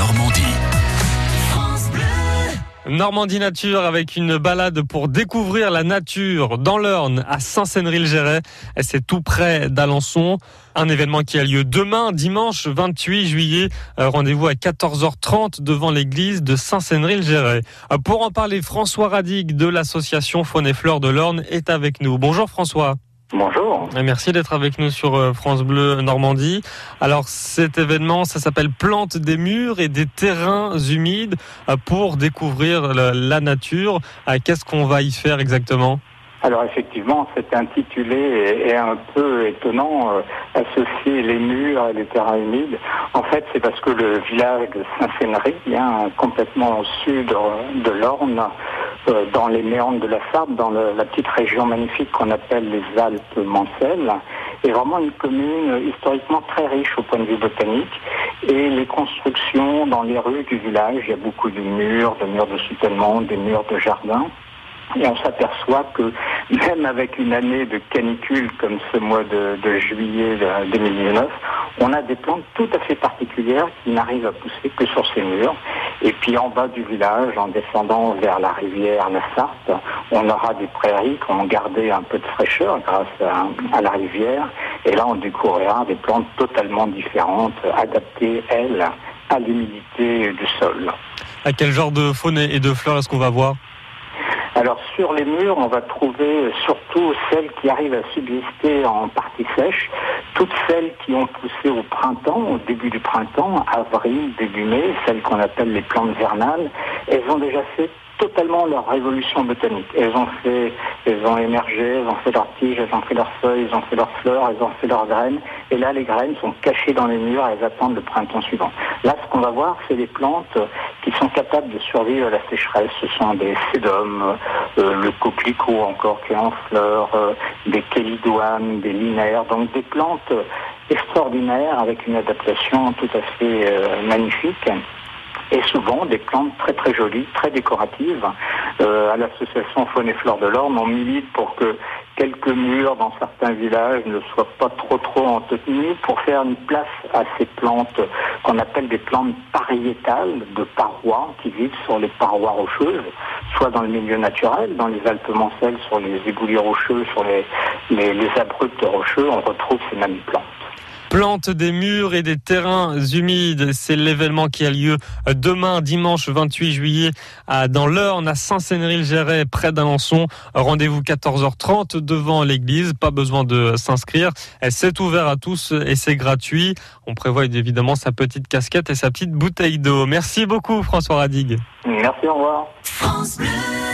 Normandie. Normandie Nature avec une balade pour découvrir la nature dans l'Orne à Saint-Sénéry-le-Géret. C'est tout près d'Alençon. Un événement qui a lieu demain, dimanche 28 juillet. Euh, Rendez-vous à 14h30 devant l'église de Saint-Sénéry-le-Géret. Euh, Pour en parler, François Radigue de l'association Faune et Fleurs de l'Orne est avec nous. Bonjour François. Bonjour. Merci d'être avec nous sur euh, France Bleu Normandie. Alors cet événement, ça s'appelle Plantes des murs et des terrains humides euh, pour découvrir la, nature. Euh, Qu'est-ce qu'on va y faire exactement? Alors effectivement, cet intitulé est, un peu étonnant, euh, associer les murs et les terrains humides. En fait, c'est parce que le village de Saint-Fénery, hein, complètement au sud de l'Orne, euh, dans les méandres de la Sarthe, dans la petite région magnifique qu'on appelle les Alpes Mancelles, est vraiment une commune euh, historiquement très riche au point de vue botanique. Et les constructions dans les rues du village, il y a beaucoup de murs, de murs de soutènement, des murs de jardin. Et on s'aperçoit que même avec une année de canicule comme ce mois de, de juillet de 2019, on a des plantes tout à fait particulières qui n'arrivent à pousser que sur ces murs. Et puis en bas du village, en descendant vers la rivière, la Sarthe, on aura des prairies qui ont gardé un peu de fraîcheur grâce à, à la rivière. Et là, on découvrira des plantes totalement différentes, adaptées, elles, à l'humidité du sol. À quel genre de faune et de fleurs est-ce qu'on va voir? Alors sur les murs, on va trouver surtout celles qui arrivent à subsister en partie sèche, toutes celles qui ont poussé au printemps, au début du printemps, avril, début mai, celles qu'on appelle les plantes vernales, elles ont déjà fait totalement leur révolution botanique. Elles ont fait, elles ont émergé, elles ont fait leurs tiges, elles ont fait leurs feuilles, elles ont fait leurs fleurs, elles ont fait leurs graines. Et là, les graines sont cachées dans les murs, elles attendent le printemps suivant. Là, ce qu'on va voir, c'est des plantes qui sont capables de survivre à la sécheresse. Ce sont des sédums, euh, le coquelicot encore qui est en fleurs, euh, des kélidoines, des linaires, donc des plantes extraordinaires avec une adaptation tout à fait euh, magnifique et souvent des plantes très très jolies, très décoratives. Euh, à l'association Faune et Fleurs de l'Orne, on milite pour que quelques murs dans certains villages ne soient pas trop trop entretenus pour faire une place à ces plantes qu'on appelle des plantes pariétales de parois qui vivent sur les parois rocheuses, soit dans le milieu naturel, dans les Alpes Mancelles, sur les égoulis rocheux, sur les, les, les abrupts rocheux, on retrouve ces mêmes plantes. Plantes des murs et des terrains humides, c'est l'événement qui a lieu demain, dimanche 28 juillet, à, dans l'Eurne, à Saint-Sénéry-le-Géret, près d'Alençon. Rendez-vous 14h30 devant l'église, pas besoin de s'inscrire. C'est ouvert à tous et c'est gratuit. On prévoit évidemment sa petite casquette et sa petite bouteille d'eau. Merci beaucoup François Radigue. Merci, au revoir. France Bleu.